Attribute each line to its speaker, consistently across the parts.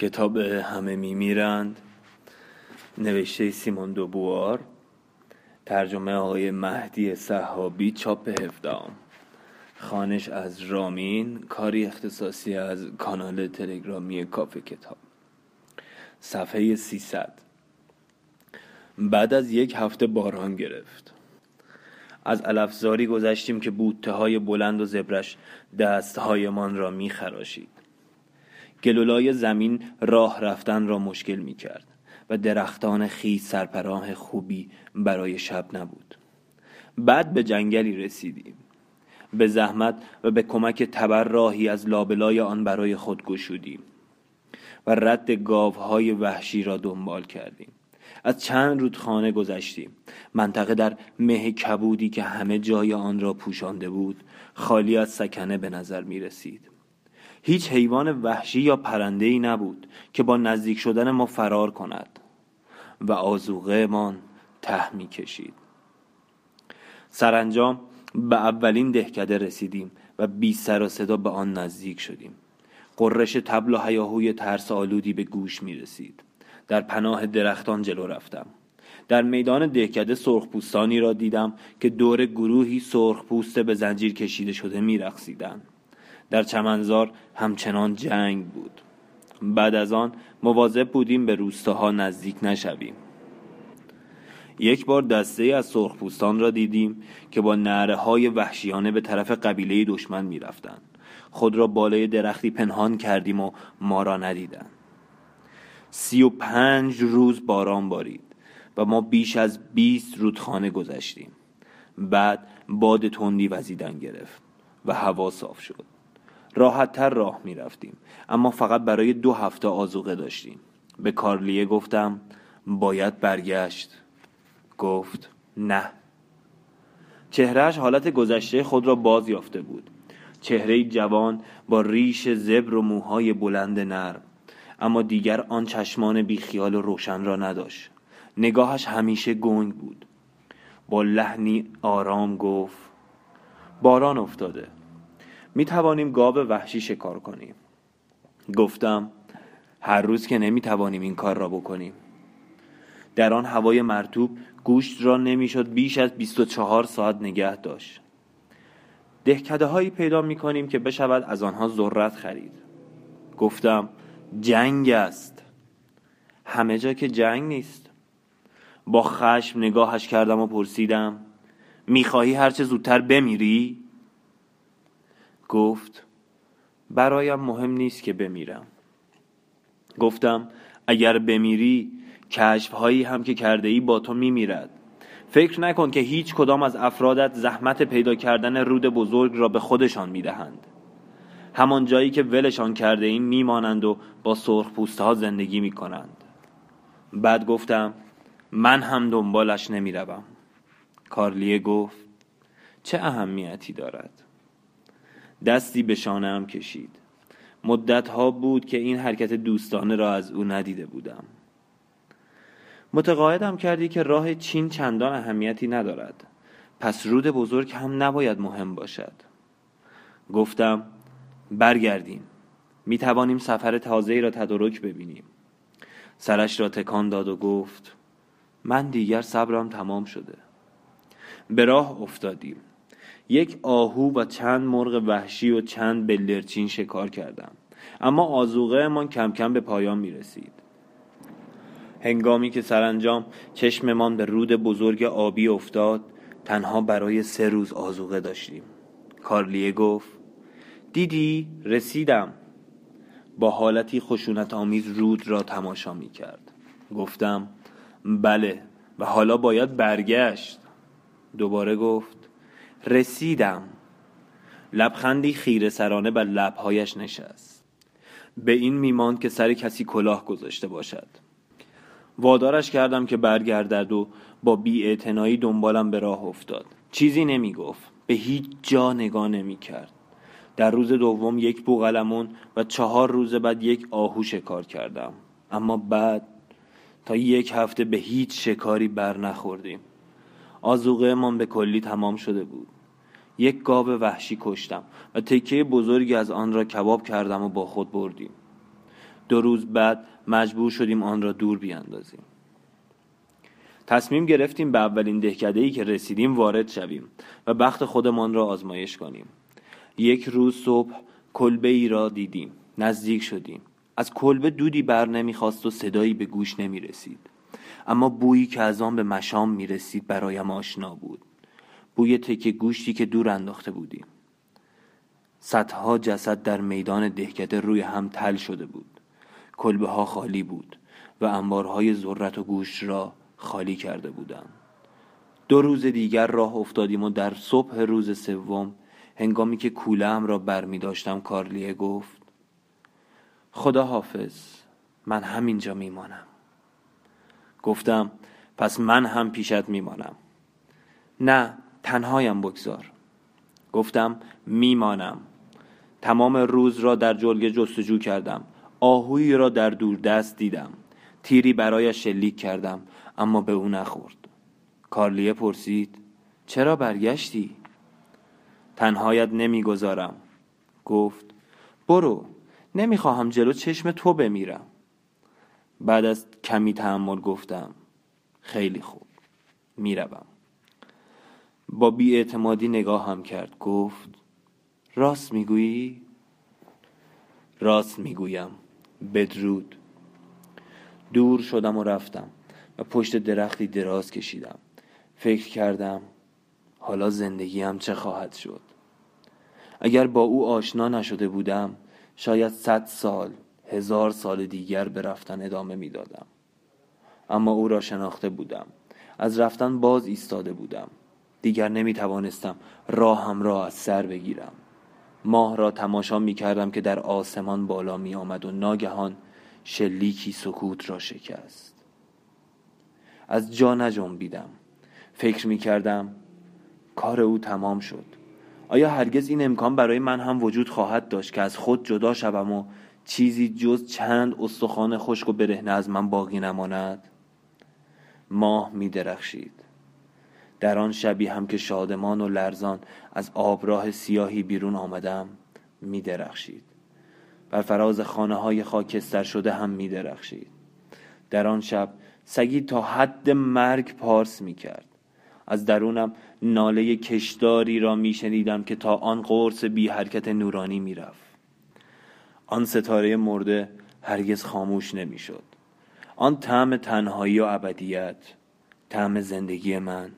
Speaker 1: کتاب همه میمیرند. نوشته سیمون دوبوار. ترجمه آقای مهدی صحابی چاپ هفدام خانش از رامین کاری اختصاصی از کانال تلگرامی کافه کتاب. صفحه 300 بعد از یک هفته باران گرفت. از علفزاری گذشتیم که بوته های بلند و زبرش دستهایمان را میخراشید. گلولای زمین راه رفتن را مشکل می کرد و درختان خیز سرپراه خوبی برای شب نبود. بعد به جنگلی رسیدیم. به زحمت و به کمک تبر راهی از لابلای آن برای خود گشودیم و رد گاوهای وحشی را دنبال کردیم. از چند رودخانه گذشتیم. منطقه در مه کبودی که همه جای آن را پوشانده بود خالی از سکنه به نظر می رسید هیچ حیوان وحشی یا پرنده ای نبود که با نزدیک شدن ما فرار کند و آزوغه من ته می کشید سرانجام به اولین دهکده رسیدیم و بی سر و صدا به آن نزدیک شدیم. قررش تبل و هیاهوی ترس آلودی به گوش می رسید در پناه درختان جلو رفتم. در میدان دهکده سرخپوستانی را دیدم که دور گروهی سرخپوست به زنجیر کشیده شده می رقصیدن. در چمنزار همچنان جنگ بود. بعد از آن مواظب بودیم به روستاها نزدیک نشویم. یک بار دسته از سرخپوستان را دیدیم که با نعره های وحشیانه به طرف قبیله دشمن می رفتن. خود را بالای درختی پنهان کردیم و ما را ندیدن سی و پنج روز باران بارید و ما بیش از بیست رودخانه گذشتیم. بعد باد تندی وزیدن گرفت و هوا صاف شد. راحت تر راه می رفتیم اما فقط برای دو هفته آزوقه داشتیم. به کارلیه گفتم باید برگشت. گفت نه. چهرهش حالت گذشته خود را باز یافته بود. چهره جوان با ریش زبر و موهای بلند نرم. اما دیگر آن چشمان بیخیال و روشن را نداشت. نگاهش همیشه گنگ بود. با لحنی آرام گفت باران افتاده. می توانیم گاو وحشی شکار کنیم. گفتم هر روز که نمی توانیم این کار را بکنیم. در آن هوای مرتوب گوشت را نمی‌شد بیش از 24 ساعت نگه داشت. دهکده هایی پیدا می کنیم که بشود از آنها ذرت خرید. گفتم جنگ است. همه جا که جنگ نیست. با خشم نگاهش کردم و پرسیدم می‌خواهی هرچه زودتر بمیری؟ گفت برایم مهم نیست که بمیرم. گفتم اگر بمیری کشف هایی هم که کرده ای با تو میمیرد. فکر نکن که هیچ کدام از افرادت زحمت پیدا کردن رود بزرگ را به خودشان می‌دهند. همان جایی که ولشان کرده این میمانند و با سرخ ها زندگی می‌کنند. بعد گفتم من هم دنبالش نمی‌روم. کارلیه گفت چه اهمیتی دارد؟ دستی به شانه کشید. مدت ها بود که این حرکت دوستانه را از او ندیده بودم. متقاعدم کردی که راه چین چندان اهمیتی ندارد. پس رود بزرگ هم نباید مهم باشد. گفتم برگردیم. می توانیم سفر تازه را تدارک ببینیم. سرش را تکان داد و گفت من دیگر صبرم تمام شده. به راه افتادیم. یک آهو و چند مرغ وحشی و چند بلرچین شکار کردم. اما آزوغه من کم کم به پایان می رسید هنگامی که سرانجام چشممان به رود بزرگ آبی افتاد تنها برای سه روز آزوغه داشتیم. کارلیه گفت دیدی رسیدم. با حالتی خشونت آمیز رود را تماشا می کرد گفتم بله و حالا باید برگشت. دوباره گفت رسیدم. لبخندی خیره سرانه بر لبهایش نشست. به این میماند که سر کسی کلاه گذاشته باشد. وادارش کردم که برگردد و با بی دنبالم به راه افتاد. چیزی نمی گفت به هیچ جا نگاه نمی کرد در روز دوم یک بوغلمون و چهار روز بعد یک آهو شکار کردم. اما بعد تا یک هفته به هیچ شکاری بر نخوردیم. آزوغه من به کلی تمام شده بود. یک گاو وحشی کشتم و تکه بزرگی از آن را کباب کردم و با خود بردیم. دو روز بعد مجبور شدیم آن را دور بیاندازیم. تصمیم گرفتیم به اولین دهکده ای که رسیدیم وارد شویم و بخت خودمان را آزمایش کنیم. یک روز صبح کلبه ای را دیدیم. نزدیک شدیم. از کلبه دودی بر نمی‌خواست و صدایی به گوش نمی رسید اما بویی که از آن به مشام می رسید برایم آشنا بود. بوی تکه گوشتی که دور انداخته بودیم. صدها جسد در میدان دهکده روی هم تل شده بود. کلبه ها خالی بود و انبارهای ذرت و گوشت را خالی کرده بودند دو روز دیگر راه افتادیم و در صبح روز سوم هنگامی که کولم را بر می داشتم کارلیه گفت خدا حافظ من همینجا میمانم گفتم پس من هم پیشت میمانم. نه تنهایم بگذار. گفتم میمانم. تمام روز را در جلگه جستجو کردم. آهویی را در دور دست دیدم. تیری برایش شلیک کردم اما به او نخورد. کارلیه پرسید چرا برگشتی؟ تنهایت نمی‌گذارم. گفت برو نمی‌خواهم جلو چشم تو بمیرم. بعد از کمی تحمل گفتم خیلی خوب می‌روم. با بیاعتمادی نگاه هم کرد گفت راست می‌گویی؟ راست می‌گویم بدرود. دور شدم و رفتم و پشت درختی دراز کشیدم. فکر کردم حالا زندگیم چه خواهد شد؟ اگر با او آشنا نشده بودم شاید صد سال هزار سال دیگر به رفتن ادامه می‌دادم. اما او را شناخته بودم. از رفتن باز ایستاده بودم. دیگر نمی توانستم راهم را از سر بگیرم. ماه را تماشا می کردم که در آسمان بالا می آمد و ناگهان شلیکی سکوت را شکست. از جا نجنبیدم. فکر می کردم کار او تمام شد. آیا هرگز این امکان برای من هم وجود خواهد داشت که از خود جدا شوم و چیزی جز چند استخوان خشک و برهنه از من باقی نماند؟ ماه می درخشید. در آن شبی هم که شادمان و لرزان از آبراه سیاهی بیرون آمدم می درخشید. بر فراز خانه های خاکستر شده هم می درخشید. در آن شب سگی تا حد مرگ پارس می کرد. از درونم ناله کشداری را می شنیدم که تا آن قرص بی حرکت نورانی می رفت. آن ستاره مرده هرگز خاموش نمی شد آن طعم تنهایی و ابدیت طعم زندگی من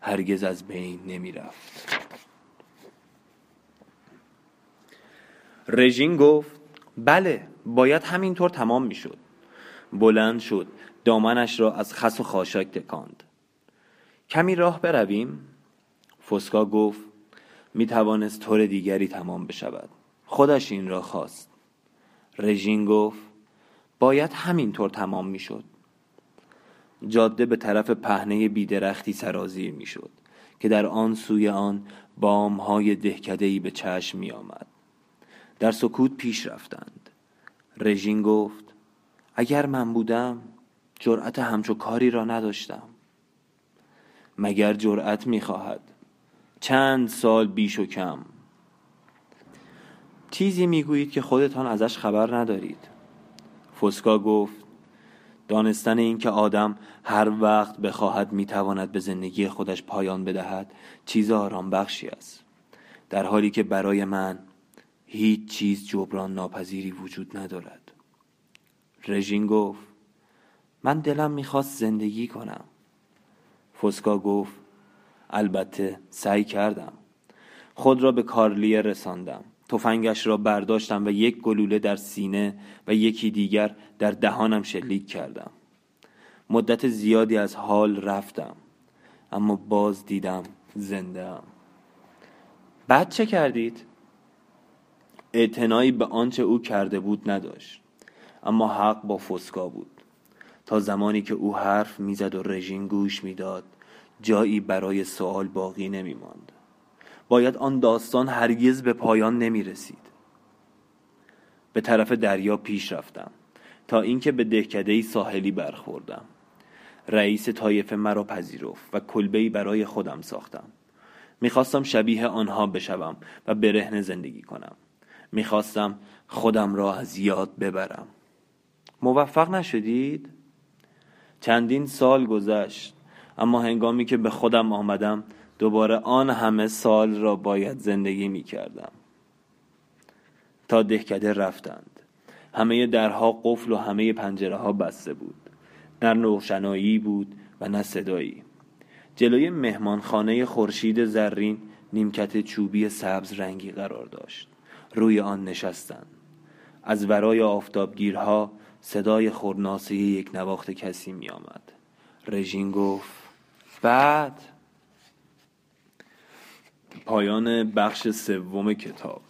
Speaker 1: هرگز از بین نمی رفت رژین گفت بله باید همینطور تمام می شد بلند شد دامنش را از خس و خاشاک تکاند. کمی راه برویم. فسکا گفت می توانست طور دیگری تمام بشود. خودش این را خواست. رژین گفت باید همینطور تمام می شد جاده به طرف پهنه بیدرختی سرازیر می شد که در آن سوی آن بام های دهکده به چشم می آمد در سکوت پیش رفتند. رژین گفت اگر من بودم جرأت همچو کاری را نداشتم. مگر جرأت می‌خواهد؟ چند سال بیش و کم. چیزی می‌گویید که خودتان ازش خبر ندارید. فسکا گفت دانستن اینکه آدم هر وقت بخواهد می‌تواند به زندگی خودش پایان بدهد چیز آرام بخشی است. در حالی که برای من هیچ چیز جبران ناپذیری وجود ندارد. رژین گفت من دلم می‌خواست زندگی کنم. فسکا گفت البته سعی کردم. خود را به کارلیه رساندم. تفنگش را برداشتم و یک گلوله در سینه و یکی دیگر در دهانم شلیک کردم مدت زیادی از حال رفتم اما باز دیدم زنده ام بعد چه کردید؟ اعتنایی به آنچه او کرده بود نداشت اما حق با فسکا بود تا زمانی که او حرف می‌زد و رژیم گوش می‌داد جایی برای سوال باقی نمی ماند. باید آن داستان هرگز به پایان نمی رسید. به طرف دریا پیش رفتم تا اینکه به دهکده ساحلی برخوردم رئیس طایفه مرا پذیرفت و کلبه برای خودم ساختم می‌خواستم شبیه آنها بشوم و برهنه زندگی کنم می‌خواستم خودم را از یاد ببرم موفق نشدید؟ چندین سال گذشت اما هنگامی که به خودم آمدم دوباره آن همه سال را باید زندگی می کردم تا دهکده رفتند. همه درها قفل و همه پنجره ها بسته بود. نه روشنایی بود و نه صدایی. جلوی مهمانخانه خورشید زرین نیمکت چوبی سبز رنگی قرار داشت. روی آن نشستند از ورای آفتابگیرها صدای خورناسه یک نواخت کسی می آمد رژین گفت بعد؟ پایان بخش سوم کتاب.